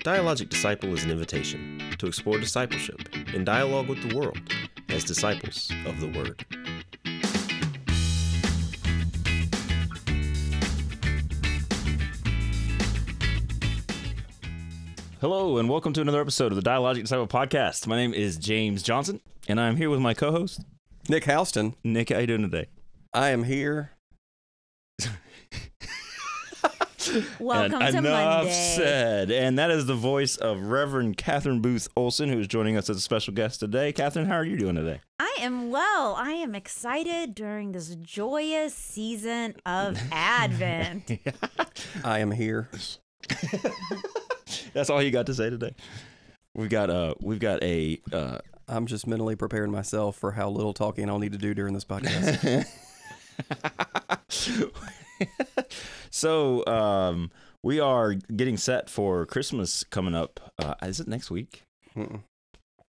Dialogic Disciple is an invitation to explore discipleship in dialogue with the world as disciples of the Word. Hello, and welcome to another episode of the Dialogic Disciple Podcast. My name is James Johnson, and I'm here with my co-host Nick Houston, Nick. How are you doing today? I am here. Welcome and to enough Monday. said. And that is the voice of Reverend Catherine Booth Olson, who is joining us as a special guest today. Catherine, how are you doing today? I am well. I am excited during this joyous season of Advent. I am here. That's all you got to say today. We've got uh, we've got a uh, I'm just mentally preparing myself for how little talking I'll need to do during this podcast. So um, we are getting set for Christmas coming up. Uh, is it next week? Mm-mm.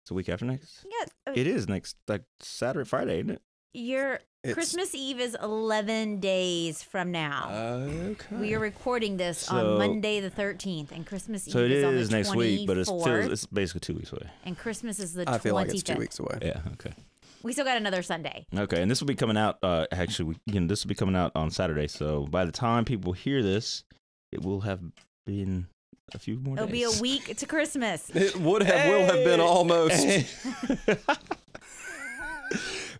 It's a week after next. yes, uh, It is next like Saturday, Friday, isn't it? your It's- Christmas Eve is 11 days from now. Okay. we are recording this So- on Monday the 13th, and Christmas So Eve it is on is the next week, but it's, 24th, feels, it's basically two weeks away. and Christmas is the I 25th. feel like it's two weeks away. Yeah. Okay. We still got another Sunday. Okay, and this will be coming out. Uh, actually, we, you know, this will be coming out on Saturday. So by the time people hear this, it will have been a few more It'll be a week to Christmas. It would have, will have been Hey! almost.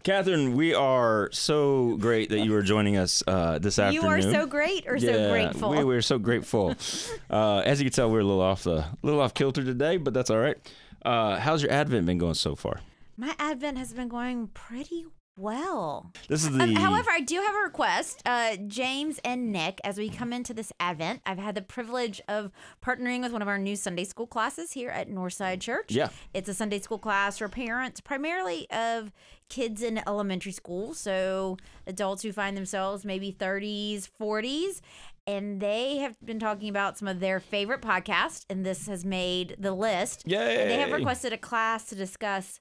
Catherine, we are so great that you are joining us uh, this afternoon. You are so great or so grateful. We, we're so grateful. uh, as you can tell, we're a little off the little off kilter today, but that's all right. Uh, how's your Advent been going so far? My Advent has been going pretty well. This is the. Um, however, I do have a request. Uh, James and Nick, as we come into this Advent, I've had the privilege of partnering with one of our new Sunday school classes here at Northside Church. Yeah. It's a Sunday school class for parents, primarily of kids in elementary school. So adults who find themselves maybe 30s, 40s. And they have been talking about some of their favorite podcasts, and this has made the list. And they have requested a class to discuss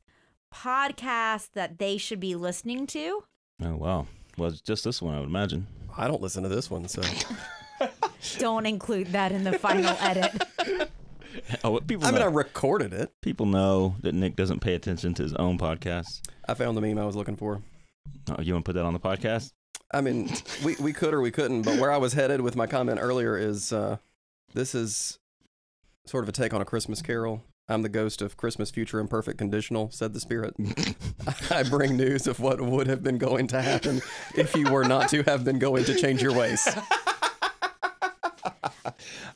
podcasts that they should be listening to. oh wow. Well, it's just this one, I would imagine. I don't listen to this one, so Don't include that in the final edit. Oh, people. I mean, I know, recorded it. people know that Nick doesn't pay attention to his own podcast. I found the meme I was looking for. Oh, you want to put that on the podcast? I mean, we, we could or we couldn't, but where I was headed with my comment earlier is uh, this is sort of a take on a Christmas carol. I'm the ghost of Christmas future imperfect conditional, said the spirit. I bring news of what would have been going to happen if you were not to have been going to change your ways.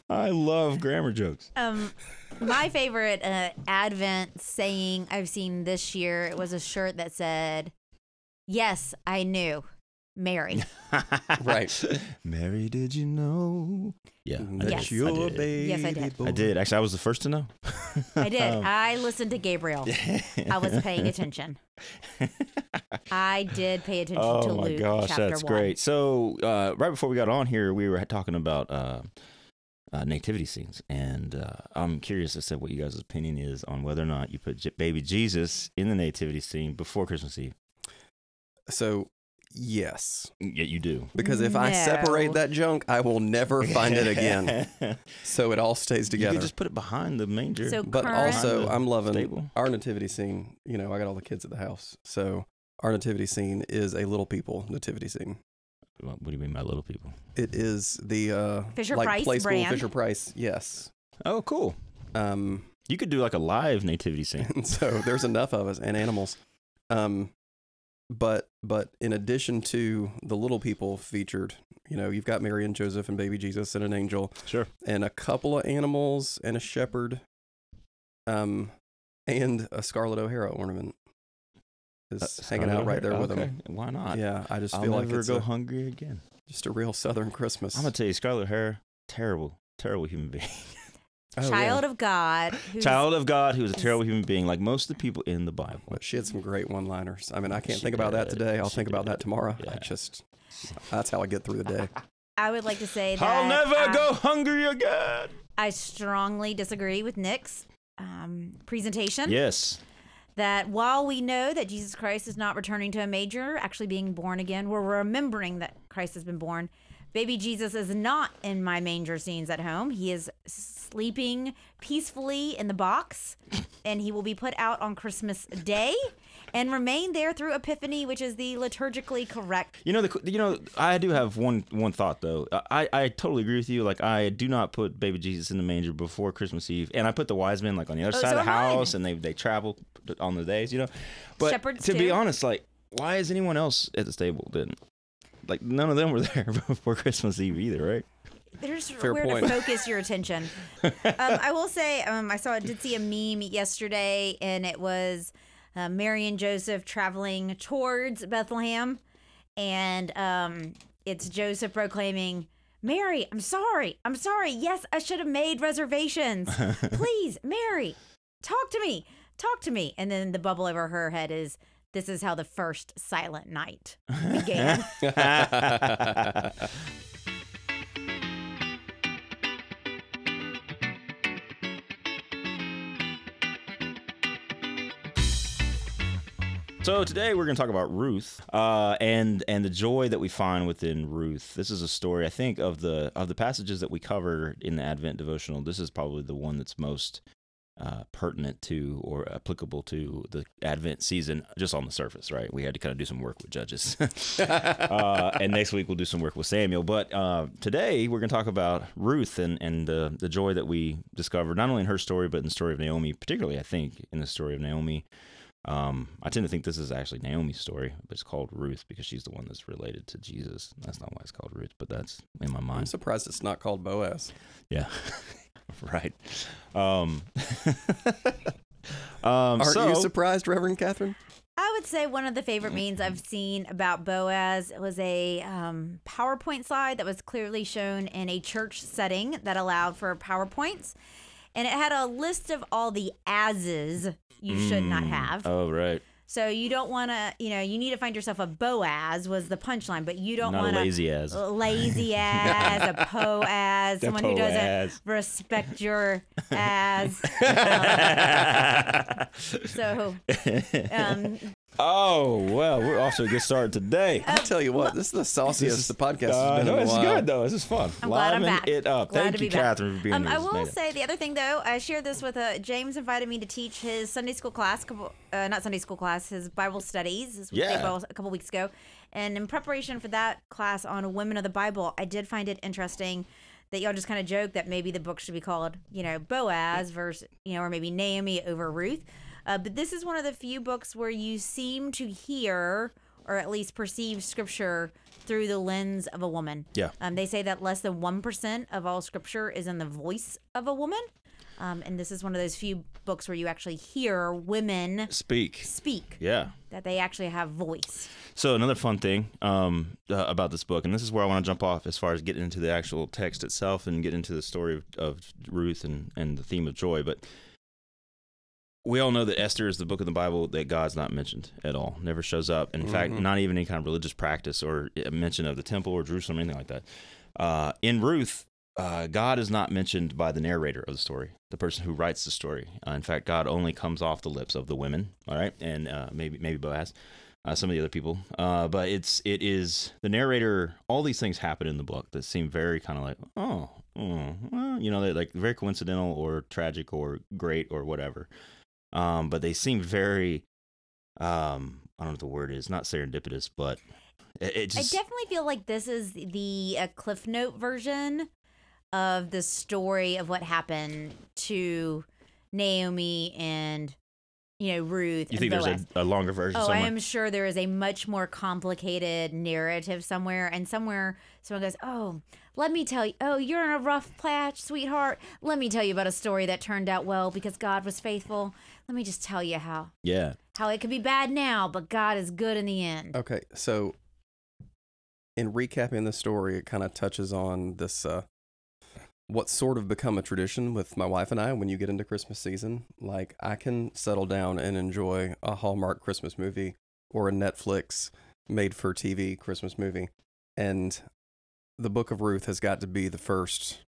I love grammar jokes. Um, my favorite uh, Advent saying I've seen this year it was a shirt that said, "Yes, I knew, Mary." Right. Mary, did you know? Yeah, I That did. Yes. your I did. baby Yes, I did. boy. I did. Actually, I was the first to know. I did. Um, I listened to Gabriel. I was paying attention. I did pay attention oh to my gosh, chapter that's one. great. So uh, right before we got on here, we were talking about uh, uh, nativity scenes, and uh, I'm curious as to what you guys' opinion is on whether or not you put J- baby Jesus in the nativity scene before Christmas Eve. So, yes. Yeah, you do. Because if I separate that junk, I will never find it again. So it all stays you together. could just put it behind the manger. So but current- also, I'm loving stable. our nativity scene. You know, I got all the kids at the house. So our nativity scene is a little people nativity scene. what do you mean by little people? It is the uh, Fisher like Price play school brand. Fisher Price. Yes. Oh, cool. Um, You could do like a live nativity scene. so there's enough of us and animals. Um, but but in addition to the little people featured, you know, you've got Mary and Joseph and baby Jesus and an angel Sure. and a couple of animals and a shepherd, um, and a Scarlett O'Hara ornament is Uh, hanging out right there with okay. them. Why not? Yeah, I just I'll feel like it's go a- hungry again. just a real Southern Christmas. I'm gonna tell you, Scarlett O'Hara, terrible, terrible human being. Oh, yeah. Child of God. Who's, Child of God, who was a terrible human being, like most of the people in the Bible. But she had some great one-liners. I mean, I can't She think about that today. I'll She think about that did. tomorrow. I just that's how I get through the day. I would like to say that I'll never I- go hungry again. I strongly disagree with Nick's um, presentation. Yes. That while we know that Jesus Christ is not returning to a major, actually being born again, we're remembering that Christ has been born. Baby Jesus is not in my manger scenes at home. He is sleeping peacefully in the box, and he will be put out on Christmas Day and remain there through Epiphany, which is the liturgically correct. You know, the you know, I do have one one thought though. I I totally agree with you. Like, I do not put baby Jesus in the manger before Christmas Eve, and I put the wise men like on the other Oh, side so of the house, and they they travel on the days, you know. But Shepherds to be honest, like, why is anyone else at the stable? Then, like, none of them were there before Christmas Eve either, right? There's Fair where point. to focus your attention. um, I will say, um, I saw, I did see a meme yesterday, and it was uh, Mary and Joseph traveling towards Bethlehem, and um, it's Joseph proclaiming, "Mary, I'm sorry, I'm sorry. Yes, I should have made reservations. Please, Mary, talk to me, talk to me." And then the bubble over her head is, "This is how the first silent night began." So today we're going to talk about Ruth, uh, and and the joy that we find within Ruth. This is a story, I think, of the of the passages that we cover in the Advent devotional. This is probably the one that's most uh, pertinent to or applicable to the Advent season, just on the surface, right? We had to kind of do some work with Judges, uh, and next week we'll do some work with Samuel. But uh, today we're going to talk about Ruth and and the the joy that we discovered not only in her story but in the story of Naomi, particularly I think in the story of Naomi. Um, I tend to think this is actually Naomi's story, but it's called Ruth because she's the one that's related to Jesus. That's not why it's called Ruth, but that's in my mind. I'm surprised it's not called Boaz. Yeah, right. Um, um, Aren't so you surprised, Reverend Catherine? I would say one of the favorite memes I've seen about Boaz was a um, PowerPoint slide that was clearly shown in a church setting that allowed for PowerPoints. And it had a list of all the ases you should not Mm, have. Oh, right. So you don't want to, you know, you need to find yourself a Boaz was the punchline, but you don't want a lazy as. lazy as a po as someone who doesn't respect your as. so um, oh well, we're off to a good start today. I tell you what, this is the sauciest the podcast Uh, has been no, in a it's while. good though. This is fun. I'm glad I'm Liven back. it up. Glad Thank to you, be back. Catherine, for being Um, here. I will made it. say the other thing though, I shared this with uh, James invited me to teach his Sunday school class, couple, uh, not Sunday school class, his Bible studies, his weekday Yeah. Bible a couple weeks ago, and in preparation for that class on women of the Bible, I did find it interesting that y'all just kind of joke that maybe the book should be called, you know, Boaz versus, you know, or maybe Naomi over Ruth. Uh, but this is one of the few books where you seem to hear or at least perceive scripture through the lens of a woman. Yeah. Um, they say that less than 1% of all scripture is in the voice of a woman. Um, and this is one of those few books where you actually hear women Speak. speak, Yeah. that they actually have voice. So another fun thing um, uh, about this book, and this is where I want to jump off as far as getting into the actual text itself and get into the story of, of Ruth and, and the theme of joy. But we all know that Esther is the book of the Bible that God's not mentioned at all. Never shows up. In fact, Mhm. not even any kind of religious practice or a mention of the temple or Jerusalem or anything like that. Uh, in Ruth, uh, God is not mentioned by the narrator of the story, the person who writes the story. Uh, in fact, God only comes off the lips of the women. All right, and uh, maybe maybe Boaz uh, some of the other people. Uh, but it's it is the narrator. All these things happen in the book that seem very kind of like oh, oh well, you know, they're like very coincidental or tragic or great or whatever. Um, but they seem very um, I don't know what the word is, not serendipitous, but it, it just I definitely feel like this is the uh, Cliff Note version of the story of what happened to Naomi and you know Ruth you think Boaz. there's a, a longer version Oh, somewhere. I am sure there is a much more complicated narrative somewhere, and somewhere someone goes, "Oh, let me tell you. Oh, you're in a rough patch, sweetheart. Let me tell you about a story that turned out well because God was faithful. Let me just tell you how yeah, how it could be bad now, but God is good in the end." Okay, so in recapping the story, it kind of touches on this uh, what's sort of become a tradition with my wife and I when you get into Christmas season. Like, I can settle down and enjoy a Hallmark Christmas movie or a Netflix made for TV Christmas movie. And the Book of Ruth has got to be the first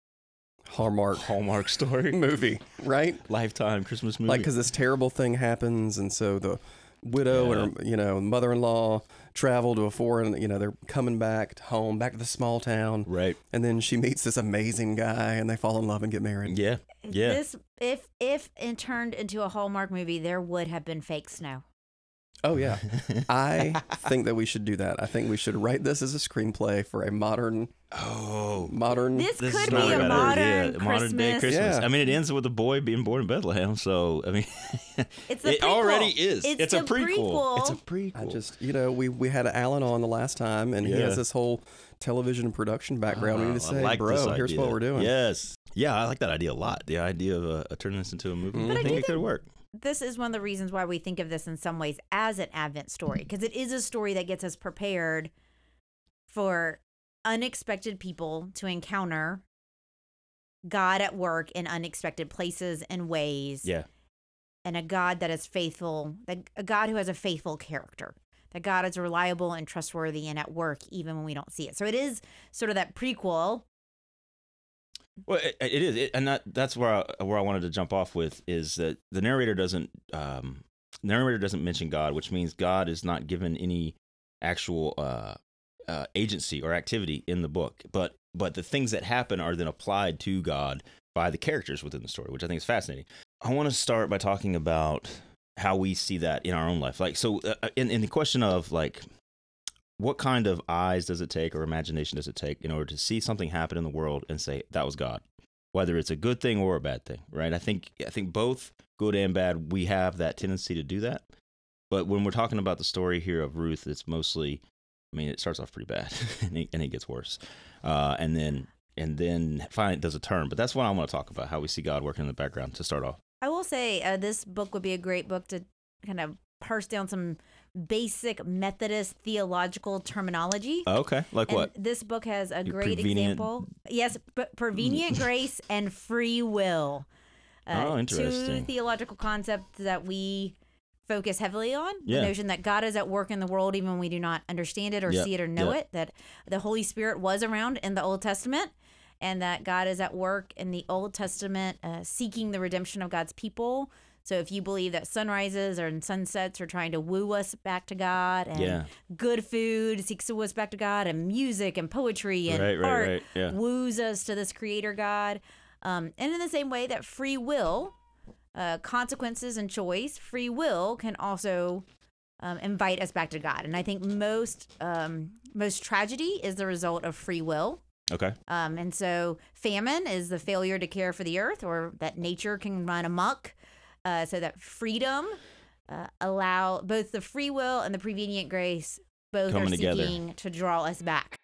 Hallmark Hallmark story, movie, right? lifetime Christmas movie. Like, because this terrible thing happens, and so the widow Yeah. and her, you know mother-in-law travel to a foreign. You know they're coming back home, back to the small town, Right. and then she meets this amazing guy, and they fall in love and get married. Yeah. Yeah. This if if it turned into a Hallmark movie, there would have been fake snow. Oh yeah, I think that we should do that. I think we should write this as a screenplay for a modern, oh. modern. This, This could be a bad modern idea. Christmas. modern day Christmas. Yeah. I mean, it ends with a boy being born in Bethlehem. So I mean, It's it prequel. already is. It's, a a prequel. prequel. It's a prequel. I just, you know, we we had Alan on the last time, and he has this whole television production background. we need to Oh, say, I like bro, this here's what we're doing. Yes. Yeah, I like that idea a lot. The idea of uh, turning this into a movie. But I I think it could work. This is one of the reasons why we think of this in some ways as an Advent story because it is a story that gets us prepared for unexpected people to encounter God at work in unexpected places and ways. Yeah. And a God that is faithful, that a God who has a faithful character. That God is reliable and trustworthy and at work even when we don't see it. So it is sort of that prequel. Well, it, it is, it, and that that's where I, where I wanted to jump off with is that the narrator doesn't um, narrator doesn't mention God, which means God is not given any actual uh, uh, agency or activity in the book, but but the things that happen are then applied to God by the characters within the story, which I think is fascinating. I want to start by talking about how we see that in our own life. Like, so uh, in in the question of like what kind of eyes does it take or imagination does it take in order to see something happen in the world and say that was God, whether it's a good thing or a bad thing, right? I think I think both good and bad we have that tendency to do that. But when we're talking about the story here of Ruth, it's mostly, I mean, it starts off pretty bad and, it, and it gets worse, uh, and then and then finally it does a turn. But that's what I want to talk about: how we see God working in the background to start off. I will say uh, this book would be a great book to kind of parse down some basic Methodist theological terminology. Okay, like and what? This book has a Your great prevenient- example. Yes, but prevenient grace and free will. Uh, Oh, Two interesting. theological concepts that we focus heavily on. Yeah. The notion that God is at work in the world even when we do not understand it or Yeah, see it or know yeah. it. That the Holy Spirit was around in the Old Testament. And that God is at work in the Old Testament, uh, seeking the redemption of God's people. So if you believe that sunrises or sunsets are trying to woo us back to God, and Yeah. good food seeks to woo us back to God, and music and poetry and Right, right, art right, yeah. woos us to this Creator God. Um, and in the same way that free will, uh, consequences and choice, free will can also um, invite us back to God. And I think most um, most tragedy is the result of free will. Okay, Um, and so famine is the failure to care for the earth or that nature can run amok. Uh, so that freedom uh, allow both the free will and the prevenient grace both Coming are together. seeking to draw us back.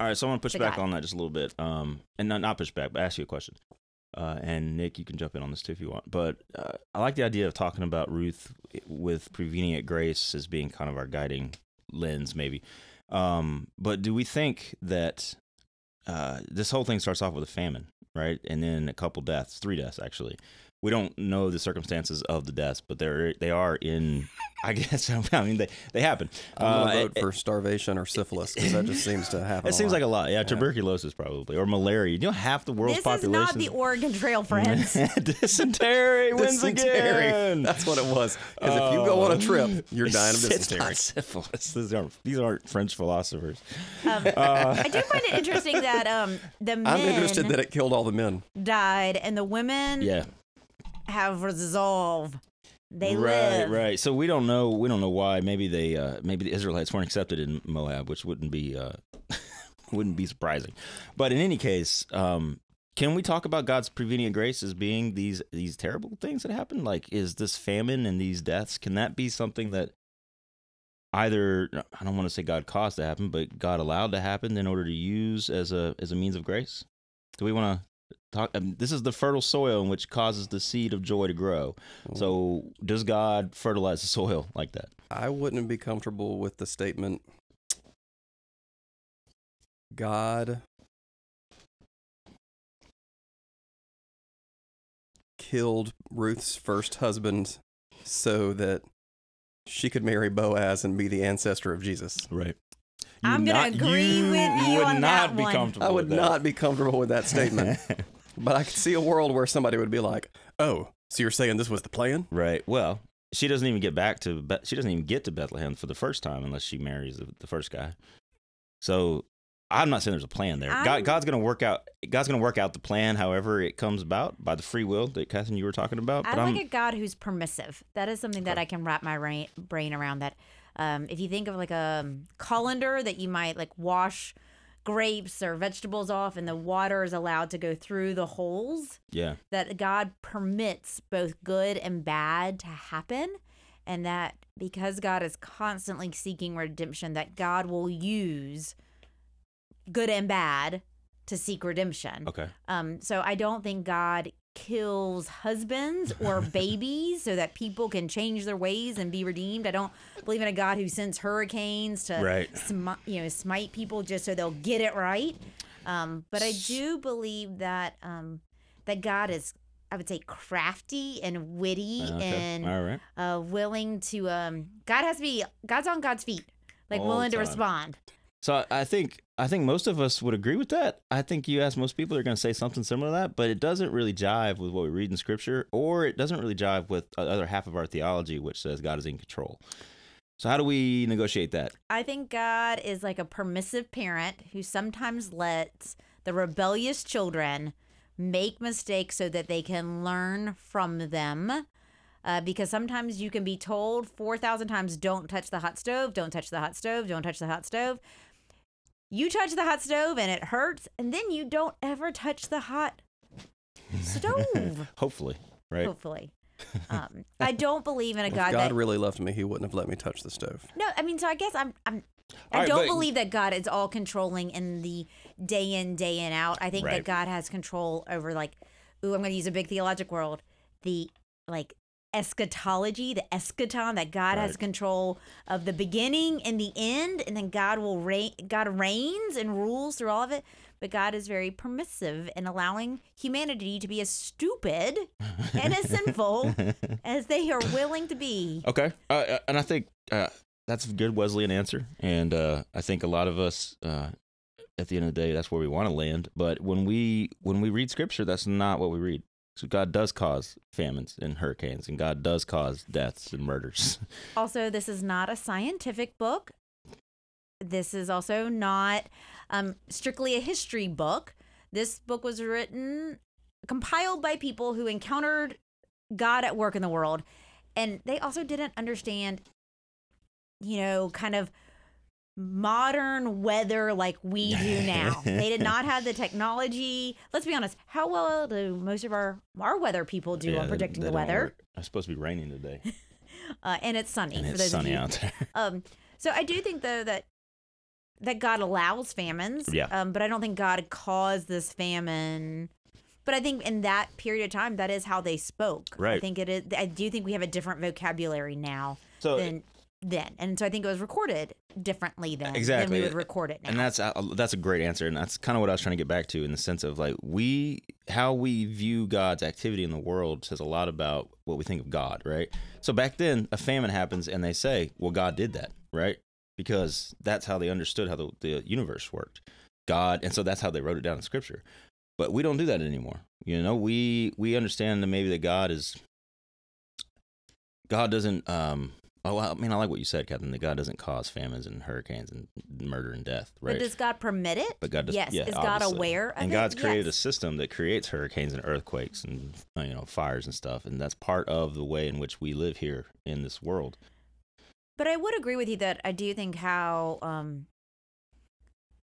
All right, so I want to push back on that just a little bit, um, and not not push back, but ask you a question. Uh, and Nick, you can jump in on this too if you want. But uh, I like the idea of talking about Ruth with prevenient grace as being kind of our guiding lens, maybe. Um, but do we think that uh, this whole thing starts off with a famine, right, and then a couple deaths, three deaths actually? We don't know the circumstances of the deaths, but they're they are in. I guess I mean they they happen. I'm gonna Uh, vote it- for starvation or syphilis because that just seems to happen. It seems like a lot. Yeah, tuberculosis probably or malaria. You know, half the world's this is not the Oregon Trail, friends. dysentery wins dysentery. again. That's what it was. Because if you go on a trip, you're dying of It's dysentery. not syphilis. These aren't, these aren't French philosophers. Um, I do find it interesting that um, the men I'm interested that it killed all the men. died and the women Yeah, have resolve. They right, live. right. So we don't know. We don't know why. Maybe they. Uh, maybe the Israelites weren't accepted in Moab, which wouldn't be. Uh, wouldn't be surprising. But in any case, um, can we talk about God's prevenient grace as being these these terrible things that happen? Like, is this famine and these deaths? Can that be something that either I don't want to say God caused to happen, but God allowed to happen in order to use as a as a means of grace? Do we want to talk? Um, this is the fertile soil in which causes the seed of joy to grow. So, does God fertilize the soil like that? I wouldn't be comfortable with the statement God killed Ruth's first husband so that she could marry Boaz and be the ancestor of Jesus. Right. You I'm gonna agree you with you would on not that be one. comfortable I would with that. not be comfortable with that statement. but I could see a world where somebody would be like, "Oh, so you're saying this was the plan?" Right. Well, she doesn't even get back to Be- she doesn't even get to Bethlehem for the first time unless she marries the, the first guy. So I'm not saying there's a plan there. I'm- God, God's going to work out. God's going to work out the plan, however it comes about by the free will that Catherine you were talking about. I But I'm like a God who's permissive. That is something that I can wrap my ra- brain around. That um, if you think of like a um, colander that you might like wash grapes or vegetables off, and the water is allowed to go through the holes, yeah, that God permits both good and bad to happen, and that because God is constantly seeking redemption, that God will use good and bad to seek redemption. okay, Um, so I don't think God kills husbands or babies so that people can change their ways and be redeemed. I don't believe in a God who sends hurricanes to Right. you know smite people just so they'll get it right. Um, but I do believe that um, that God is I would say crafty and witty okay, and right. uh, willing to um, God has to be God's on God's feet. Like All willing to respond. So I- think I think most of us would agree with that. I think you ask most people, they're going to say something similar to that, but it doesn't really jive with what we read in Scripture, or it doesn't really jive with the other half of our theology, which says God is in control. So how do we negotiate that? I think God is like a permissive parent who sometimes lets the rebellious children make mistakes so that they can learn from them. Uh, because sometimes you can be told 4,000 times, don't touch the hot stove, don't touch the hot stove, don't touch the hot stove. You touch the hot stove and it hurts, and then you don't ever touch the hot stove, Hopefully, right? hopefully. Um, I don't believe in a If God, God that really loved me, He wouldn't have let me touch the stove. No, I mean, so I guess I'm I'm I right, don't but- believe that God is all controlling in the day in day in out. I think that God has control over like, ooh, I'm going to use a big theologic world, the like eschatology, the eschaton that God has control of the beginning and the end, and then God will reign. God reigns and rules through all of it. But God is very permissive in allowing humanity to be as stupid and as sinful as they are willing to be. Okay, uh, uh, and I think uh, that's a good Wesleyan answer, and uh, I think a lot of us, uh, at the end of the day, that's where we want to land. But when we when we read Scripture, that's not what we read. So God does cause famines and hurricanes, and God does cause deaths and murders. Also, this is not a scientific book. This is also not um, strictly a history book. This book was written, compiled by people who encountered God at work in the world. And they also didn't understand, you know, kind of modern weather like we do now. they did not have the technology. Let's be honest, how well do most of our our weather people do Yeah, on predicting they the weather? It's supposed to be raining today, Uh, and it's sunny and it's sunny out there. um, so I do think though that that God allows famines. Yeah. Um, but I don't think God caused this famine. But I think in that period of time, that is how they spoke. Right. I think it is. I do think we have a different vocabulary now So than then, and so I think it was recorded differently then than Exactly. we would record it now. And that's uh, that's a great answer, and that's kind of what I was trying to get back to in the sense of like we how we view God's activity in the world says a lot about what we think of God, right? So back then, a famine happens, and they say, "Well, God did that," right? Because that's how they understood how the, the universe worked. God, and so that's how they wrote it down in Scripture. But we don't do that anymore. You know, we we understand that maybe that God is God doesn't um Oh, I mean, I like what you said, Captain. That God doesn't cause famines and hurricanes and murder and death, right? But does God permit it? But God does. yes. yeah, is God obviously. aware of And it? God's created Yes. a system that creates hurricanes and earthquakes and you know fires and stuff, and that's part of the way in which we live here in this world. But I would agree with you that I do think how um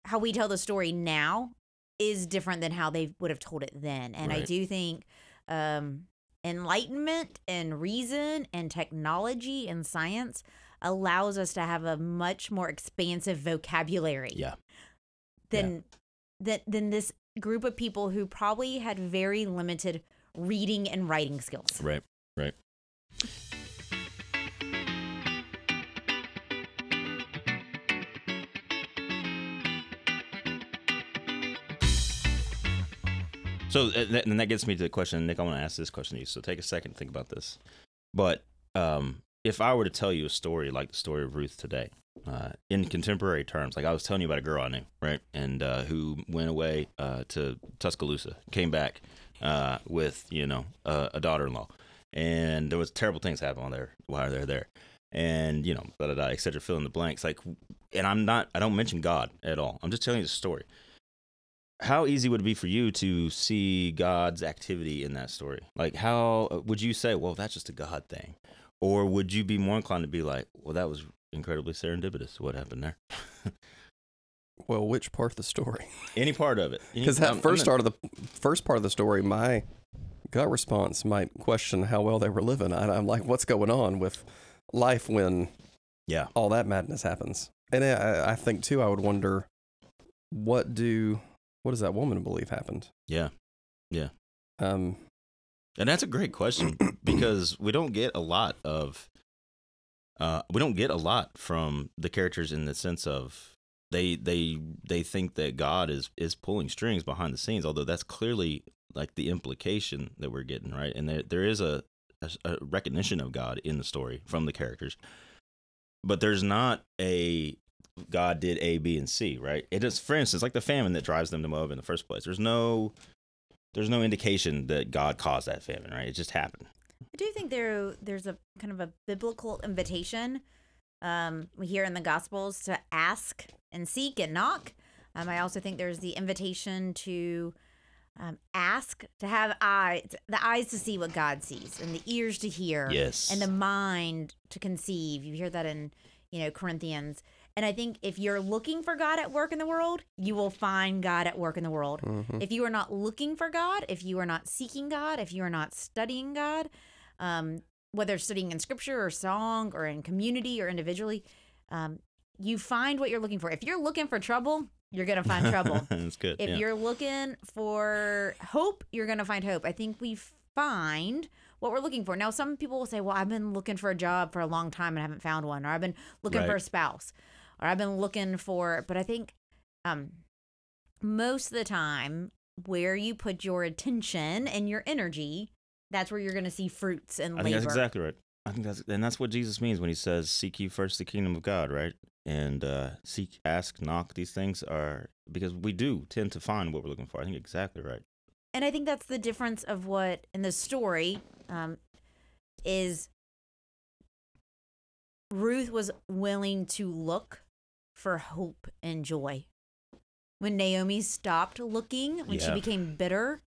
how we tell the story now is different than how they would have told it then. And I do think um enlightenment and reason and technology and science allows us to have a much more expansive vocabulary Yeah, than than than this group of people who probably had very limited reading and writing skills. right, right. So uh, that, and that gets me to the question, Nick. I want to ask this question to you. So take a second, to think about this. But um, if I were to tell you a story like the story of Ruth today, uh, in contemporary terms. Like I was telling you about a girl I knew, right, and uh, who went away uh, to Tuscaloosa, came back uh, with you know a, daughter-in-law, and there was terrible things happening there while they're there, and you know, da da da, et cetera, fill in the blanks. Like, and I'm not, I don't mention God at all. I'm just telling you the story. How easy would it be for you to see God's activity in that story? Like, how uh, would you say, well, that's just a God thing? Or would you be more inclined to be like, well, that was incredibly serendipitous what happened there? Well, which part of the story? Any part of it. Because that I'm- I'm first not- part of the first part of the story, my gut response might question how well they were living. I, I'm like, what's going on with life when Yeah. all that madness happens? And uh, I, I think too, I would wonder, what do what does that woman believe happened? Yeah. Yeah. Um, And that's a great question because we don't get a lot of uh we don't get a lot from the characters in the sense of they they they think that God is is pulling strings behind the scenes although that's clearly like the implication that we're getting right and there there is a a, a recognition of God in the story from the characters but there's not a God did A B and C right it is for instance like the famine that drives them to Moab in the first place there's no there's no indication that God caused that famine, right? It just happened. I do think there there's a kind of a biblical invitation um, we hear in the Gospels to ask and seek and knock. Um, I also think there's the invitation to um, ask, to have eyes, the eyes to see what God sees, and the ears to hear, Yes. and the mind to conceive. You hear that in you know Corinthians. And I think if you're looking for God at work in the world, you will find God at work in the world. mhm. If you are not looking for God, if you are not seeking God, if you are not studying God, um, whether studying in scripture or song or in community or individually, um, you find what you're looking for. If you're looking for trouble, you're going to find trouble. That's good. if yeah. you're looking for hope, you're going to find hope. I think we find what we're looking for. Now, some people will say, well, I've been looking for a job for a long time and I haven't found one, or I've been looking for a spouse, or I've been looking for, but I think um, most of the time, where you put your attention and your energy, that's where you're going to see fruits and I labor. think that's exactly right. I think that's and that's what Jesus means when he says, "Seek ye first the kingdom of God," right? And uh, seek, ask, knock. These things are because we do tend to find what we're looking for. I think exactly right. and I think that's the difference of what in the story um, is Ruth was willing to look for hope and joy. When Naomi stopped looking, when she became bitter,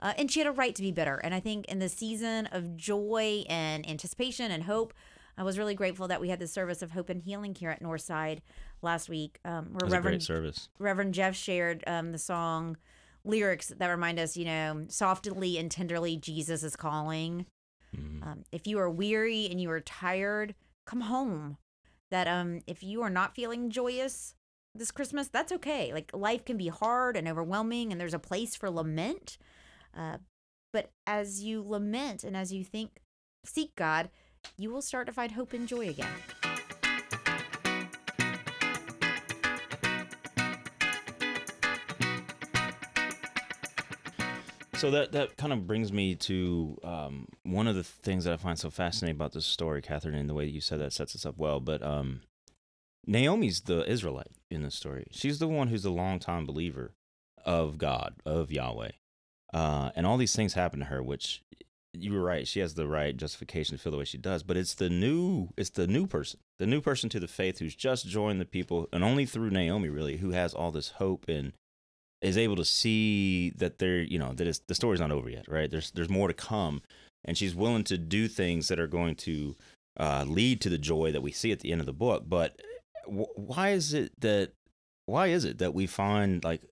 uh, and she had a right to be bitter. And I think in the season of joy and anticipation and hope, I was really grateful that we had the service of hope and healing here at Northside last week, um, where Reverend great service. Reverend Jeff shared um, the song lyrics that remind us, you know, softly and tenderly, Jesus is calling. Mhm. Um, if you are weary and you are tired, come home. That um, if you are not feeling joyous this Christmas, that's okay. Like life can be hard and overwhelming, and there's a place for lament. Uh, but as you lament and as you think, seek God, you will start to find hope and joy again. So that that kind of brings me to um, one of the things that I find so fascinating about this story, Catherine, and the way that you said that sets us up well. But um, Naomi's the Israelite in this story. She's the one who's a longtime believer of God, of Yahweh, uh, and all these things happen to her, which you were right. She has the right justification to feel the way she does, but it's the new, it's the new person, the new person to the faith who's just joined the people, and only through Naomi really, who has all this hope and is able to see that they're you know that the story's not over yet right? There's there's more to come. And she's willing to do things that are going to uh, lead to the joy that we see at the end of the book. But w- why is it that why is it that we find like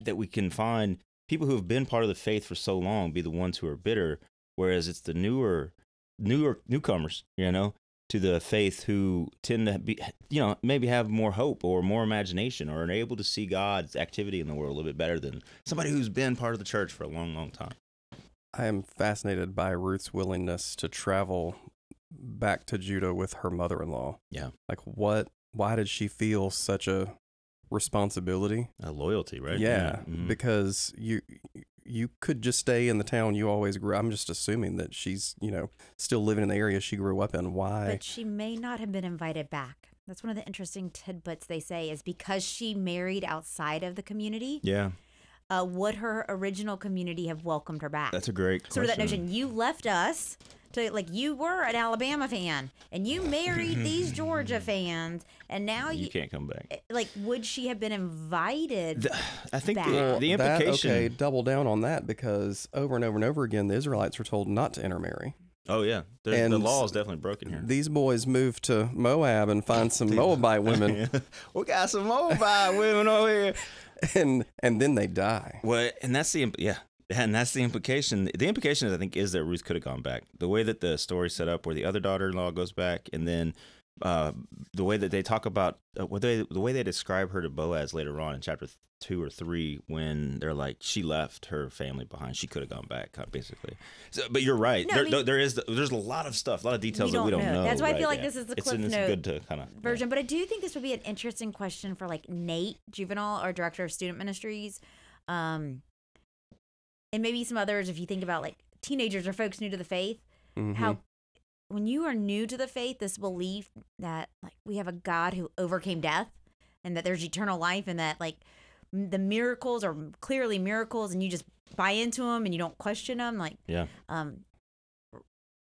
that we can find people who have been part of the faith for so long be the ones who are bitter whereas it's the newer newer newcomers you know to the faith who tend to be, you know, maybe have more hope or more imagination or are able to see God's activity in the world a little bit better than somebody who's been part of the church for a long, long time. I am fascinated by Ruth's willingness to travel back to Judah with her mother-in-law. Yeah. Like what why did she feel such a responsibility? A loyalty, right? Yeah, Mhm. because you you could just stay in the town you always grew. I'm just assuming that she's, you know, still living in the area she grew up in. Why? But she may not have been invited back. That's one of the interesting tidbits they say is because she married outside of the community, Yeah, uh, would her original community have welcomed her back? that's a great question. sort of that notion. You left us to like you were an Alabama fan and you married these Georgia fans, and now you, You can't come back. like would she have been invited? The- I think Back. the, Well, the that- implication. okay, double down on that because over and over and over again, the Israelites were told not to intermarry. Oh yeah, There's, the law is definitely broken here. These boys moved to Moab and find some Moabite women, we got some Moabite women over here. and and then they die. Well, and that's the yeah, and that's the implication. The implication, I think, is that Ruth could have gone back. The way that the story set up, where the other daughter-in-law goes back, and then uh, the way that they talk about uh, what they the way they describe her to Boaz later on in chapter two or three, when they're like she left her family behind, she could have gone back, kind basically. So, but you're right. No, I mean- there- there is there's a lot of stuff, a lot of details We that we don't don't know. know. That's why I feel like yeah. this is the it's, Cliff it's Note good to kind of version, but I do think this would be an interesting question for like Nate Juvenile, our director of student ministries, um, and maybe some others. If you think about like teenagers or folks new to the faith, Mhm. how when you are new to the faith, this belief that like we have a God who overcame death and that there's eternal life and that like the miracles are clearly miracles and you just buy into them and you don't question them like yeah. um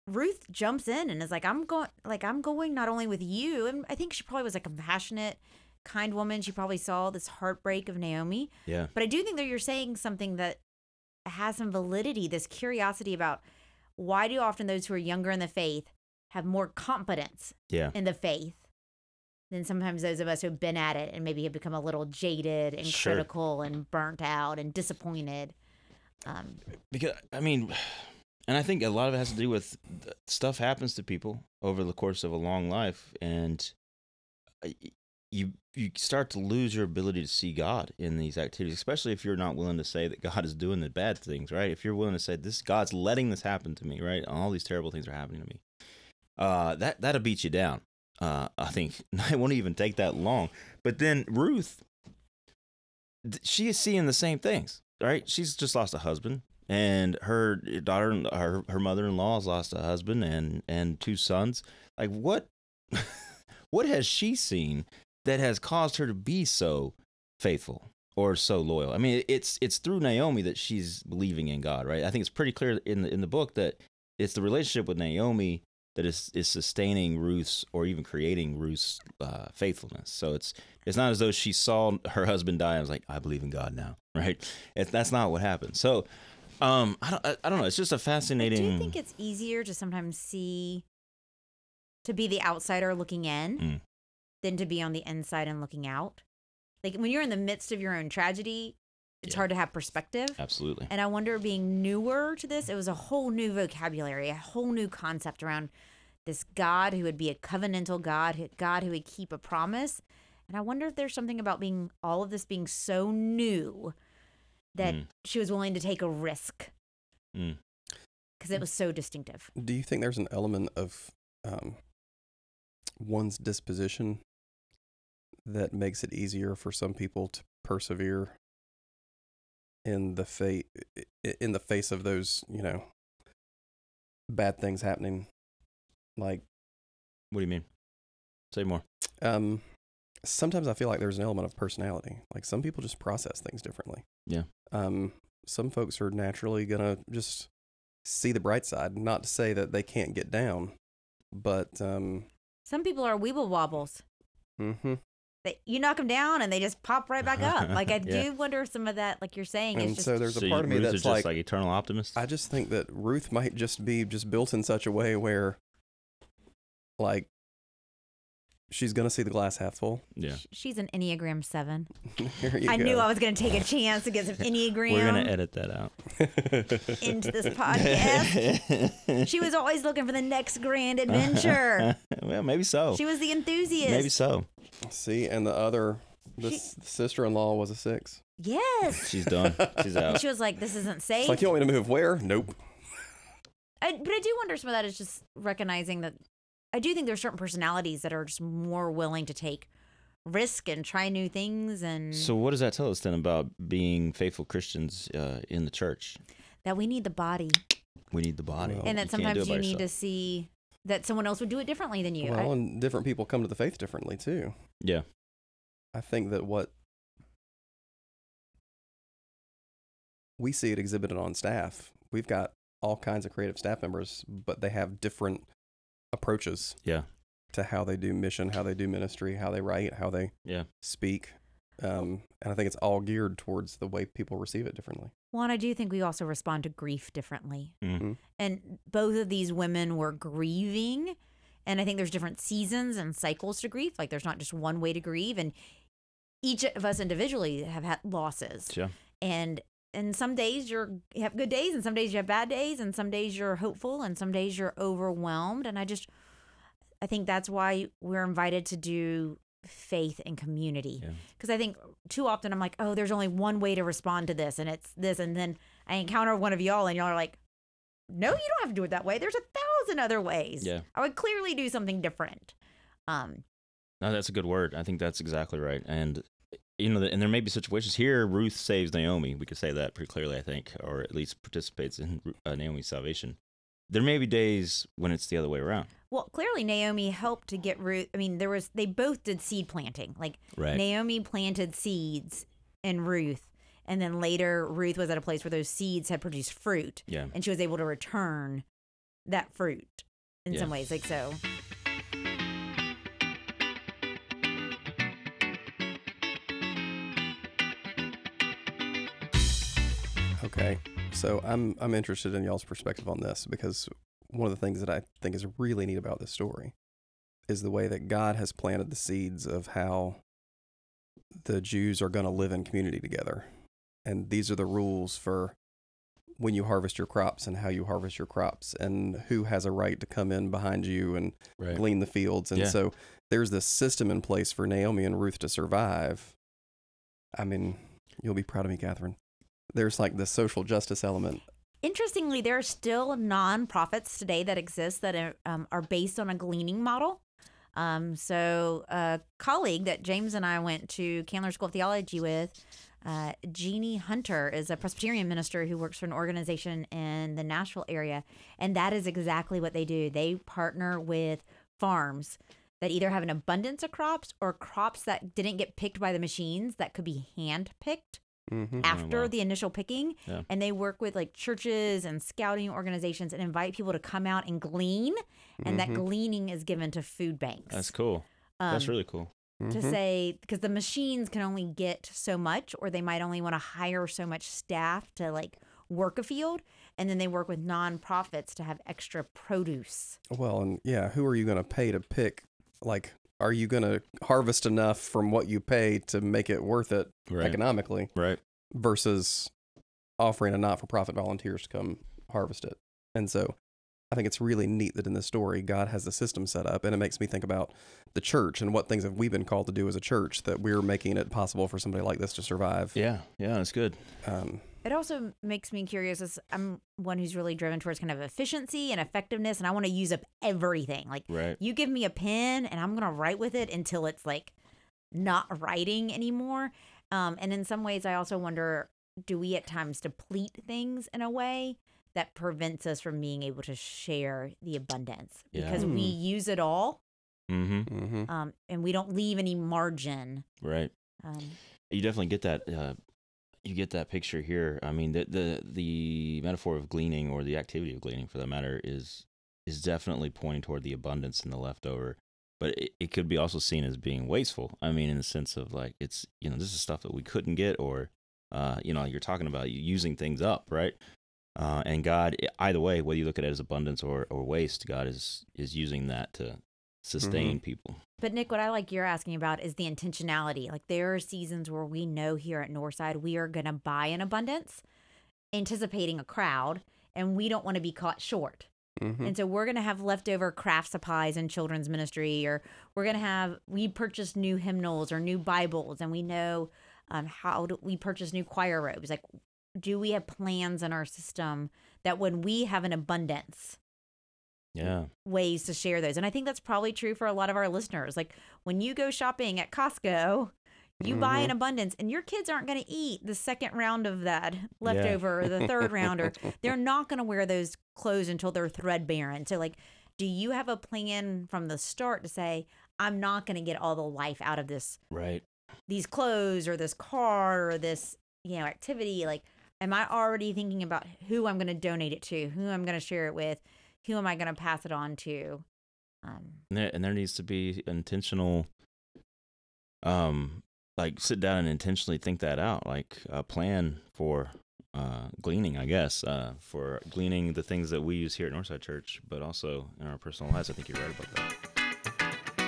Ruth jumps in and is like I'm going like I'm going not only with you and I think she probably was a compassionate kind woman she probably saw this heartbreak of Naomi Yeah. but I do think that you're saying something that has some validity this curiosity about why do often those who are younger in the faith have more confidence Yeah. in the faith than sometimes those of us who've been at it and maybe have become a little jaded and Sure. critical and burnt out and disappointed um because I mean, and I think a lot of it has to do with stuff happens to people over the course of a long life, and uh, you you start to lose your ability to see God in these activities, especially if you're not willing to say that God is doing the bad things, right? If you're willing to say this God's letting this happen to me, right? All these terrible things are happening to me. Uh, that that'll beat you down. Uh, I think it won't even take that long. But then Ruth, she is seeing the same things, right? She's just lost a husband, and her daughter, her her mother-in-law has lost a husband and and two sons. Like what, what has she seen that has caused her to be so faithful or so loyal? I mean, it's it's through Naomi that she's believing in God, right? I think it's pretty clear in the in the book that it's the relationship with Naomi that is is sustaining Ruth's or even creating Ruth's uh, faithfulness. So it's it's not as though she saw her husband die and was like, I believe in God now, right? It, that's not what happened. So um, I don't I, I don't know. It's just a fascinating. do you think it's easier to sometimes see to be the outsider looking in Mm. Than to be on the inside and looking out. Like when you're in the midst of your own tragedy, it's Yeah. hard to have perspective. Absolutely. And I wonder, being newer to this, it was a whole new vocabulary, a whole new concept around this God who would be a covenantal God, God who would keep a promise. And I wonder if there's something about being all of this being so new that Mm. she was willing to take a risk Mm. because it was so distinctive. Do you think there's an element of um, one's disposition that makes it easier for some people to persevere in the fate in the face of those, you know, bad things happening? Like, What do you mean? Say more. um, sometimes I feel like there's an element of personality. Like some people just process things differently. Yeah. Um, some folks are naturally gonna just see the bright side. Not to say that they can't get down, but um, Some people are weeble wobbles. hmm They, you knock them down and they just pop right back up. Like I Yeah. do wonder if some of that, like you're saying, and is just so there's a you- part of me Ruth that's just like, like eternal optimist. I just think that Ruth might just be just built in such a way where, like, she's gonna see the glass half full. yeah. she's an Enneagram seven. Here you I go. knew I was going to take a chance to get some Enneagram We're gonna edit that out. into this podcast. she was always looking for the next grand adventure. well, maybe so. she was the enthusiast. Maybe so. see, and the other, the She- s- sister-in-law was a six. Yes. She's done. She's And out. she was like, "This isn't safe." It's like you want me to move where? Nope. I, but I do wonder some of that is just recognizing that I do think there's certain personalities that are just more willing to take risk and try new things, and So what does that tell us then about being faithful Christians uh, in the church? that we need the body, We need the body, Well, and that can't do it sometimes by you need to see that someone else would do it differently than you. I- Well, and different people come to the faith differently too. Yeah. I think that what we see it exhibited on staff, we've got all kinds of creative staff members, but they have different approaches Yeah. to how they do mission, how they do ministry, how they write, how they Yeah. speak. Um, and I think it's all geared towards the way people receive it differently. well, and I do think we also respond to grief differently. Mhm. And both of these women were grieving. And I think there's different seasons and cycles to grief. Like there's not just one way to grieve. And each of us individually have had losses. Yeah. And and some days you're you have good days and some days you have bad days and some days you're hopeful and some days you're overwhelmed. And I just I think that's why we're invited to do faith and community. Yeah. Because I think too often I'm like, oh, there's only one way to respond to this, and it's this. And then I encounter one of y'all, and y'all are like, no, you don't have to do it that way. There's a thousand other ways. Yeah. I would clearly do something different. Um, No, that's a good word. I think that's exactly right. And you know, and there may be situations here. Ruth saves Naomi. We could say that pretty clearly, I think, or at least participates in uh, Naomi's salvation. There may be days when it's the other way around. well, clearly Naomi helped to get Ruth. I mean, there was they both did seed planting. Like Right. Naomi planted seeds in Ruth, and then later Ruth was at a place where those seeds had produced fruit, yeah. and she was able to return that fruit in Yeah. some ways. Like so. Okay. So I'm I'm interested in y'all's perspective on this because one of the things that I think is really neat about this story is the way that God has planted the seeds of how the Jews are going to live in community together. And these are the rules for when you harvest your crops and how you harvest your crops and who has a right to come in behind you and Right. glean the fields. And Yeah. so there's this system in place for Naomi and Ruth to survive. I mean, you'll be proud of me, Catherine. There's like the social justice element. Interestingly, there are still nonprofits today that exist that are, um, are based on a gleaning model. Um, so, a colleague that James and I went to Candler School of Theology with, uh, Jeannie Hunter, is a Presbyterian minister who works for an organization in the Nashville area. And that is exactly what they do. They partner with farms that either have an abundance of crops or crops that didn't get picked by the machines that could be hand picked Mm-hmm. after wow. the initial picking Yeah. and they work with like churches and scouting organizations and invite people to come out and glean and that Mhm. gleaning is given to food banks That's cool. um, that's really cool. to Mhm. say because the machines can only get so much or they might only want to hire so much staff to like work a field and then they work with nonprofits to have extra produce Well, and yeah, who are you going to pay to pick? Like, are you going to harvest enough from what you pay to make it worth it Right. economically Right. versus offering a not for profit volunteers to come harvest it? And so I think it's really neat that in this story, God has the system set up. And it makes me think about the church and what things have we been called to do as a church that we're making it possible for somebody like this to survive. Yeah. Yeah. That's good. Um, it also makes me curious as i'm one who's really driven towards kind of efficiency and effectiveness and i want to use up everything like Right. you give me a pen and I'm gonna write with it until it's like not writing anymore. Um, and in some ways, I also wonder: do we at times deplete things in a way that prevents us from being able to share the abundance Yeah. because we Hmm. use it all, Mm-hmm. mhm. um, and we don't leave any margin. Right. Um, You definitely get that. Uh, you get that picture here. I mean, the the the metaphor of gleaning or the activity of gleaning, for that matter, is is definitely pointing toward the abundance and the leftover. But it, it could be also seen as being wasteful. I mean, in the sense of like it's you know this is stuff that we couldn't get, or uh, you know you're talking about using things up, right? Uh, and God, either way, whether you look at it as abundance or, or waste, God is is using that to sustain people. But Nick, what I like you're asking about is the intentionality. Like there are seasons where we know here at Northside we are going to buy in abundance, anticipating a crowd, and we don't want to be caught short. Mhm. And so we're going to have leftover craft supplies in children's ministry, or we're going to have, we purchase new hymnals or new Bibles, and we know um, how do we purchase new choir robes. Like, do we have plans in our system that when we have an abundance, Yeah, ways to share those? And I think that's probably true for a lot of our listeners. Like, when you go shopping at Costco, you buy in mm-hmm. abundance, and your kids aren't going to eat the second round of that leftover or the third round, or they're not going to wear those clothes until they're threadbare. And so, like, do you have a plan from the start to say, I'm not going to get all the life out of this, Right. these clothes or this car or this, you know, activity? Like, am I already thinking about who I'm going to donate it to, who I'm going to share it with, who am I going to pass it on to? Um, And there, and there needs to be intentional um like sit down and intentionally think that out like a plan for uh gleaning i guess uh for gleaning the things that we use here at northside church but also in our personal lives i think you're right about that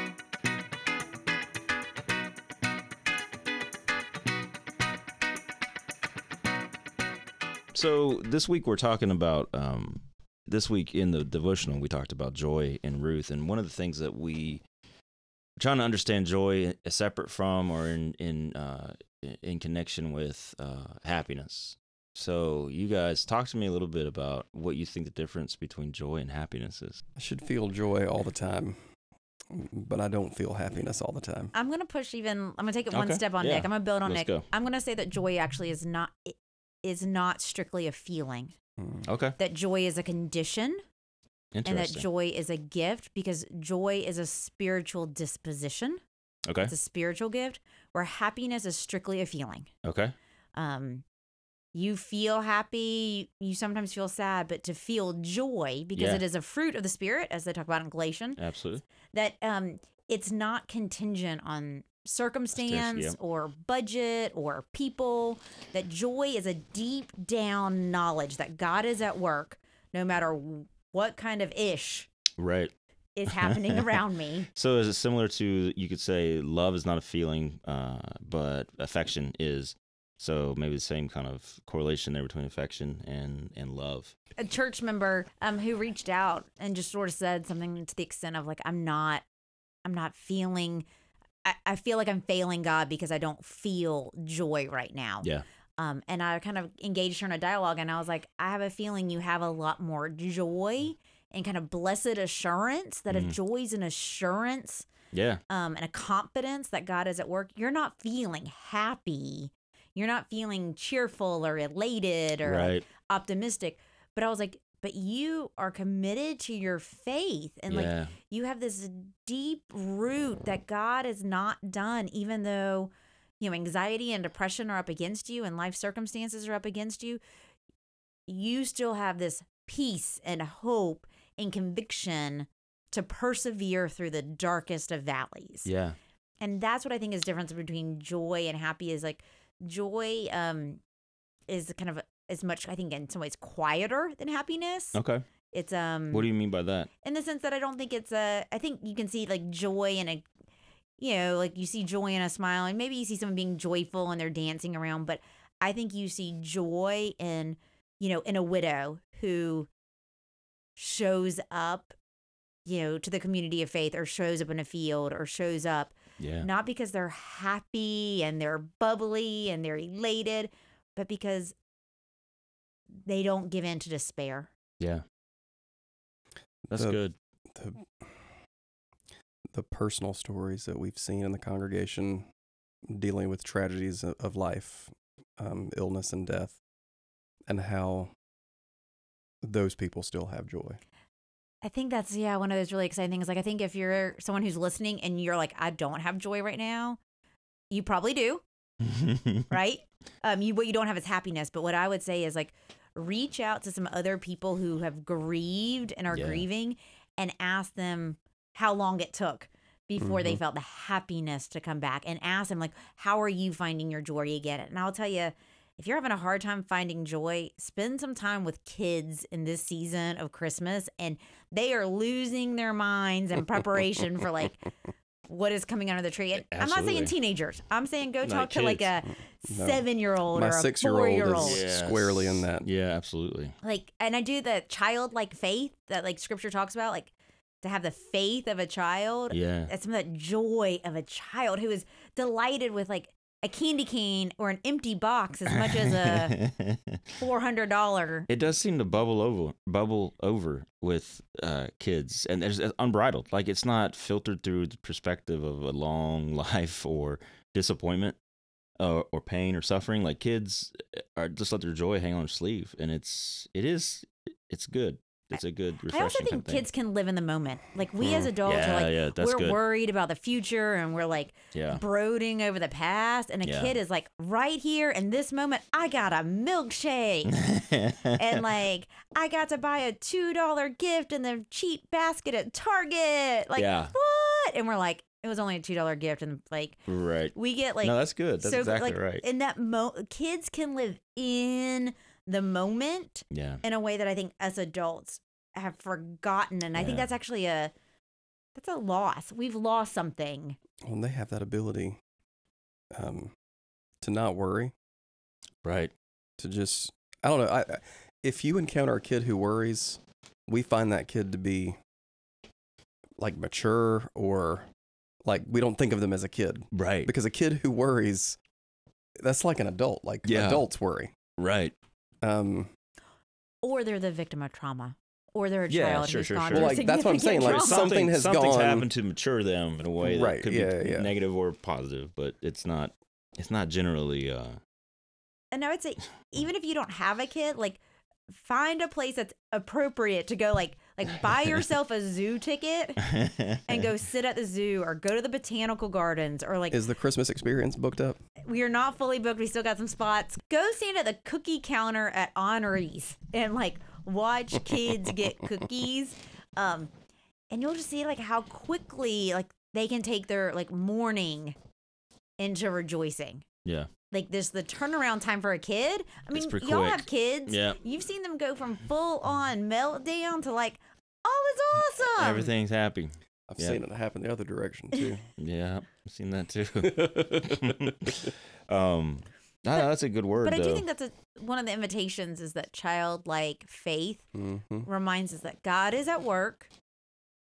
so this week we're talking about um this week in the devotional we talked about joy in ruth and one of the things that we trying to understand joy as separate from or in in uh in connection with uh happiness so you guys talk to me a little bit about what you think the difference between joy and happiness is I should feel joy all the time, but I don't feel happiness all the time. I'm going to push even, I'm going to take it one Okay, step on yeah, Nick. I'm going to build on let's Nick. go. I'm going to say that joy actually is not, is not strictly a feeling, Mm. okay that joy is a condition. and that joy is a gift because joy is a spiritual disposition. okay It's a spiritual gift where happiness is strictly a feeling. okay Um, you feel happy, you sometimes feel sad, but to feel joy because Yeah. it is a fruit of the spirit, as they talk about in Galatians, absolutely that um, it's not contingent on circumstance yeah. or budget or people. That joy is a deep down knowledge that God is at work, no matter what kind of ish right is happening around me. so is it similar to you could say love is not a feeling uh but affection is so maybe the same kind of correlation there between affection and and love A church member um who reached out and just sort of said something to the extent of like, I'm not, I'm not feeling. I, I feel like I'm failing God because I don't feel joy right now. yeah Um, and I kind of engaged her in a dialogue, and I was like, I have a feeling you have a lot more joy and kind of blessed assurance that Mm. if joy's an assurance yeah um, and a confidence that God is at work, you're not feeling happy. You're not feeling cheerful or elated or like, right optimistic. But I was like, but you are committed to your faith and like you have this deep root that God has not done, even though, you know, anxiety and depression are up against you and life circumstances are up against you. You still have this peace and hope and conviction to persevere through the darkest of valleys. yeah And that's what I think is difference between joy and happy is like joy um is kind of as much I think in some ways quieter than happiness. okay It's um what do you mean by that in the sense that I don't think it's a. I think you can see like joy in a, you know, like you see joy in a smile, and maybe you see someone being joyful and they're dancing around. But I think you see joy in, you know, in a widow who shows up, you know, to the community of faith, or shows up in a field, or shows up yeah not because they're happy and they're bubbly and they're elated, but because they don't give in to despair. Yeah. That's The- good. the the personal stories that we've seen in the congregation dealing with tragedies of, of life, um, illness and death, and how those people still have joy. I think that's yeah one of those really exciting things. Like I think if you're someone who's listening and you're like I don't have joy right now, you probably do, right? um, you what you don't have is happiness. But what I would say is like reach out to some other people who have grieved and are Yeah. grieving, and ask them how long it took before they Mhm. felt the happiness to come back, and ask them like how are you finding your joy again? And I'll tell you. If you're having a hard time finding joy, spend some time with kids in this season of Christmas and they are losing their minds in preparation for like what is coming under the tree. And I'm not saying teenagers. I'm saying go Like talk to like a No. seven year old or a six year four old year old. is Yes. squarely in that. Yeah, absolutely. Like, and I do the childlike faith that like scripture talks about, like to have the faith of a child. Yeah. That's some of that joy of a child who is delighted with like a candy cane or an empty box as much as a four hundred dollar. it does seem to bubble over bubble over with uh kids and there's it's unbridled like it's not filtered through the perspective of a long life or disappointment or, or pain or suffering like kids uh, are just let their joy hang on their sleeve and it's it is it's good it's a good refreshing I also think kids can live in the moment. Like we as mm. adults Yeah, are like yeah, we're good. worried about the future and we're like Yeah. brooding over the past and a kid is like right here in this moment I got a milkshake and like I got to buy a $2 gift in the cheap basket at Target. Like what? And we're like it was only a $2 gift and like right. we get like no, that's good. That's so exactly like right. in that mo kids can live in the moment yeah. in a way that I think us adults have forgotten, and I think that's actually a that's a loss. We've lost something. Well, and they have that ability um, to not worry, Right. to just I don't know. I, I- if you encounter a kid who worries, we find that kid to be like mature or like we don't think of them as a kid Right. because a kid who worries, that's like an adult. Like Yeah. adults worry. right. Um, Or they're the victim of trauma, or they're a Yeah, child sure, who's sure, gone sure. through Well, like, that's what I'm saying, significant like, trauma. something has something's gone- happened to mature them in a way that Right, could yeah, be yeah. negative or positive, but it's not. It's not generally. uh and I would say even if you don't have a kid, like find a place that's appropriate to go. Like like buy yourself a zoo ticket and go sit at the zoo, or go to the botanical gardens, or like is the Christmas experience booked up? we are not fully booked. We still got some spots. Go stand at the cookie counter at Honorees and like watch kids get cookies. Um, and you'll just see like how quickly like they can take their like mourning into rejoicing. Yeah. Like this, the turnaround time for a kid. I mean, y'all quick. have kids. Yeah. You've seen them go from full on meltdown to like, oh, it's awesome. Everything's happy. I've Yeah. seen it happen the other direction too. Yeah, I've seen that too. um, no, no, that's a good word. But I do think that's a, one of the invitations is that childlike faith hmm reminds us that God is at work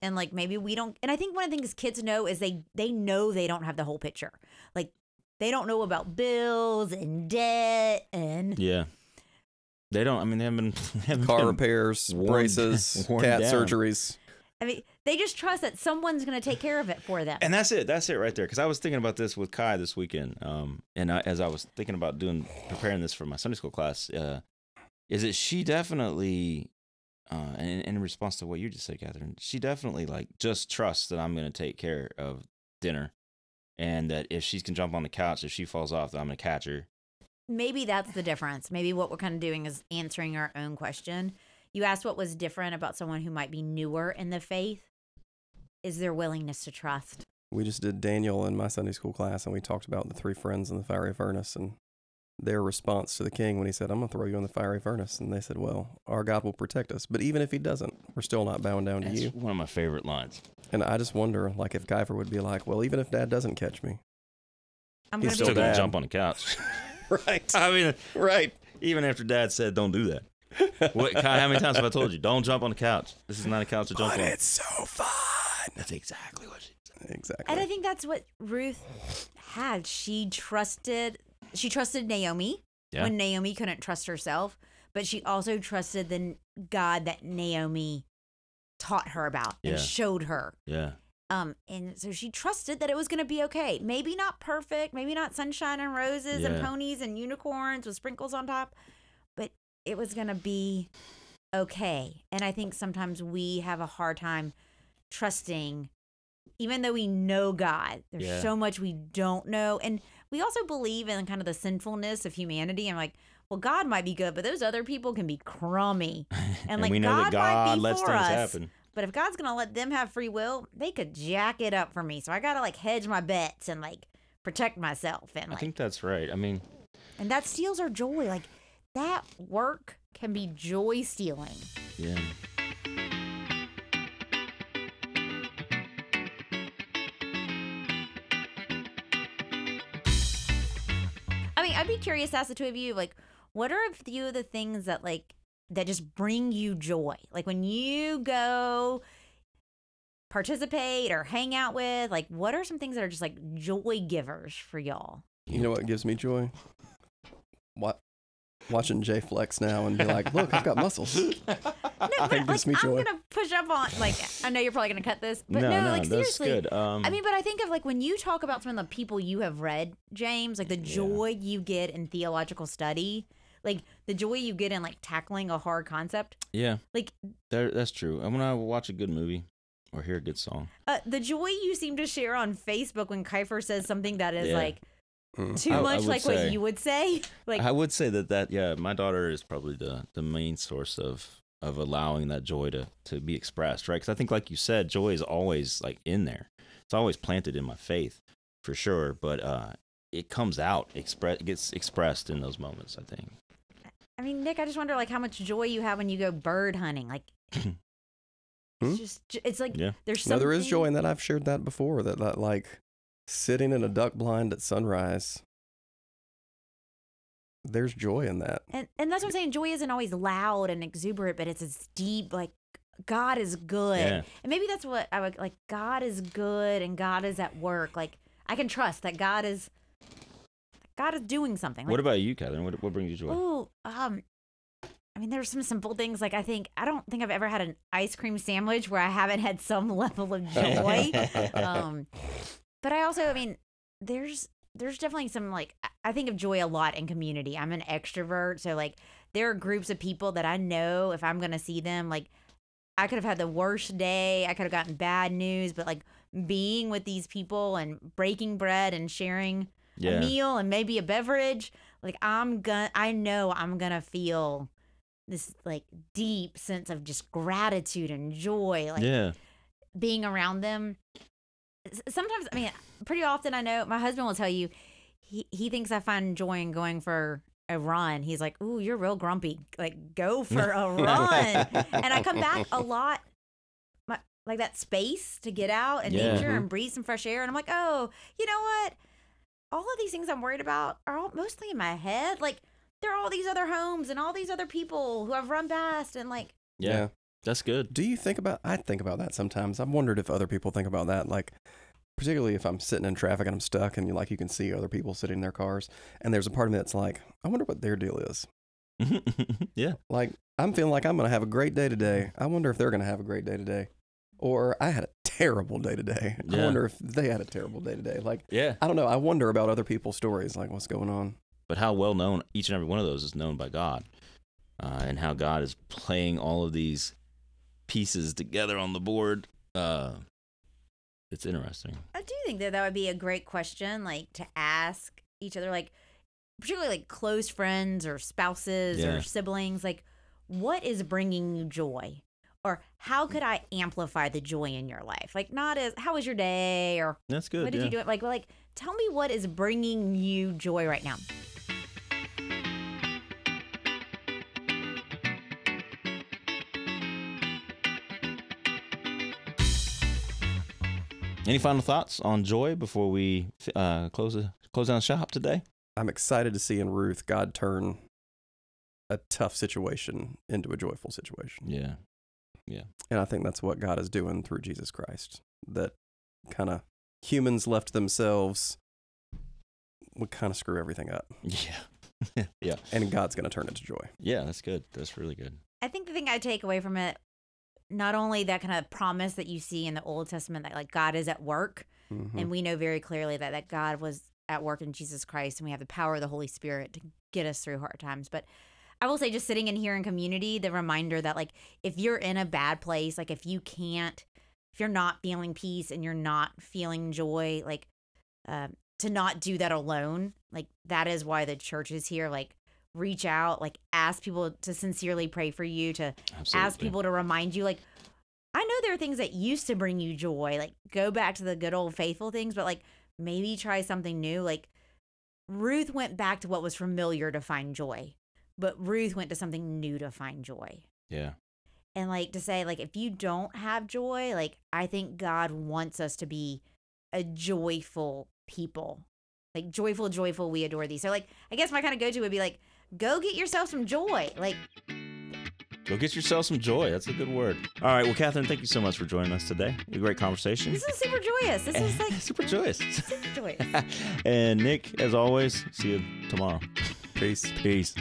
and like maybe we don't and I think one of the things kids know is they they know they don't have the whole picture. Like they don't know about bills and debt and yeah, they don't. I mean, they haven't been they haven't Car been- repairs, worn- braces, worn cat down. surgeries. I mean they just trust that someone's going to take care of it for them. And that's it. That's it right there. Because I was thinking about this with Kai this weekend. Um, and I, as I was thinking about doing preparing this for my Sunday school class, uh, is that she definitely, uh, in, in response to what you just said, Catherine, she definitely like just trusts that I'm going to take care of dinner, and that if she can jump on the couch, if she falls off, that I'm going to catch her. Maybe that's the difference. Maybe what we're kind of doing is answering our own question. You asked what was different about someone who might be newer in the faith is their willingness to trust. We just did Daniel in my Sunday school class, and we talked about the three friends in the fiery furnace and their response to the king when he said, "I'm going to throw you in the fiery furnace." And they said, "Well, our God will protect us, but even if He doesn't, we're still not bowing down to That's you." one of my favorite lines. And I just wonder, like, if Guyver would be like, "Well, even if Dad doesn't catch me, I'm He's going to Still going to jump on the couch. right, I mean, right." even after Dad said, "Don't do that." What, Kai, how many times have I told you, don't jump on the couch? This is not a couch to jump But on. it's so fun. That's exactly what she said. Exactly. And I think that's what Ruth had. She trusted she trusted Naomi Yeah. when Naomi couldn't trust herself, but she also trusted the God that Naomi taught her about and Yeah. showed her. Yeah. Um and so she trusted that it was going to be okay. Maybe not perfect, maybe not sunshine and roses and ponies and unicorns with sprinkles on top, but it was going to be okay. And I think sometimes we have a hard time trusting even though we know God, there's Yeah. so much we don't know. And we also believe in kind of the sinfulness of humanity. I'm like, well, God might be good, but those other people can be crummy. And, like, we know God that might God be lets for things us. happen. But if God's gonna let them have free will, they could jack it up for me. So I gotta like hedge my bets and like protect myself and I think that's right. I mean, and that steals our joy. Like that work can be joy stealing. yeah. I mean, I'd be curious to ask the two of you, like, what are a few of the things that like that just bring you joy? Like when you go participate or hang out with, like what are some things that are just like joy givers for y'all? You know what gives me joy? What? Watching Jay flex now and be like, "Look, I've got muscles." No, That but like, gives me I'm gonna push up on like I know you're probably gonna cut this, but no, no, no, like that's seriously. good. Um, I mean, but I think of like when you talk about some of the people you have read, James, like the Yeah. joy you get in theological study. Like the joy you get in like tackling a hard concept. Yeah, Like that, that's true. And when I watch a good movie or hear a good song, uh, the joy you seem to share on Facebook when Kiefer says something that is Yeah. like Mm. too I- I much would like say- what you would say. Like I would say that that yeah, my daughter is probably the the main source of of allowing that joy to to be expressed, right? Because I think, like you said, joy is always like in there. It's always planted in my faith, for sure. But uh, it comes out, express, gets expressed in those moments. I think. I mean, Nick, I just wonder like how much joy you have when you go bird hunting. Like Hmm? it's just it's like Yeah. there's No, there is joy in that. I've shared that before. That, that like sitting in a duck blind at sunrise. There's joy in that. And and that's what I'm saying. Joy isn't always loud and exuberant, but it's this deep, like God is good. Yeah. And maybe that's what I would like. God is good and God is at work. Like I can trust that God is God is doing something. Like, what about you, Catherine? What what brings you joy? Oh, um, I mean, there's some simple things. Like I think I don't think I've ever had an ice cream sandwich where I haven't had some level of joy. um, but I also, I mean, there's there's definitely some like I- I think of joy a lot in community. I'm an extrovert, so like there are groups of people that I know if I'm gonna see them, like I could have had the worst day, I could have gotten bad news, but like being with these people and breaking bread and sharing a meal and maybe a beverage, like I'm gonna, I know I'm gonna feel this like deep sense of just gratitude and joy, like yeah, being around them. Sometimes, I mean, pretty often I know my husband will tell you he, he thinks I find joy in going for a run. He's like, Ooh, you're real grumpy. Like, go for a run. and I come back a lot, my, like that space to get out and Yeah. nature mm-hmm. and breathe some fresh air. And I'm like, Oh, you know what? All of these things I'm worried about are all mostly in my head. Like, there are all these other homes and all these other people who I've run past. And like, yeah, That's good. Do you think about? I think about that sometimes. I've wondered if other people think about that. Like, particularly if I'm sitting in traffic and I'm stuck, and you like you can see other people sitting in their cars, and there's a part of me that's like, I wonder what their deal is. yeah, Like, I'm feeling like I'm gonna have a great day today. I wonder if they're gonna have a great day today, or I had a terrible day today. I wonder if they had a terrible day today. Like, yeah. I don't know. I wonder about other people's stories. Like, what's going on? But how well known each and every one of those is known by God, uh, and how God is playing all of these pieces together on the board. Uh, it's interesting. I do think that that would be a great question, like to ask each other, like particularly like close friends or spouses Yeah. or siblings, like what is bringing you joy, or how could I amplify the joy in your life? Like not as how was your day or That's good. what did yeah. you do? Like like tell me what is bringing you joy right now. Any final thoughts on joy before we uh, close the, close down shop today? I'm excited to see in Ruth God turn a tough situation into a joyful situation. Yeah, And I think that's what God is doing through Jesus Christ. That kind of humans left themselves would kind of screw everything up. yeah, yeah, And God's going to turn it to joy. yeah. That's good. That's really good. I think the thing I take away from it, not only that kind of promise that you see in the Old Testament that like God is at work, Mhm. and we know very clearly that that God was at work in Jesus Christ, and we have the power of the Holy Spirit to get us through hard times. But I will say, just sitting in here in community, the reminder that like if you're in a bad place, like if you can't, if you're not feeling peace and you're not feeling joy, like um, to not do that alone, like that is why the church is here. Like reach out, like ask people to sincerely pray for you, to Absolutely. ask people to remind you like i know there are things that used to bring you joy like go back to the good old faithful things but like maybe try something new like ruth went back to what was familiar to find joy but ruth went to something new to find joy Yeah, and like to say like if you don't have joy like i think god wants us to be a joyful people like joyful joyful we adore thee so like i guess my kind of go-to would be like go get yourself some joy like go get yourself some joy. That's a good word. All right. Well, Catherine, thank you so much for joining us today. A great conversation. this is super joyous this is like super joyous. super joyous and Nick, as always, see you tomorrow. Peace. Peace.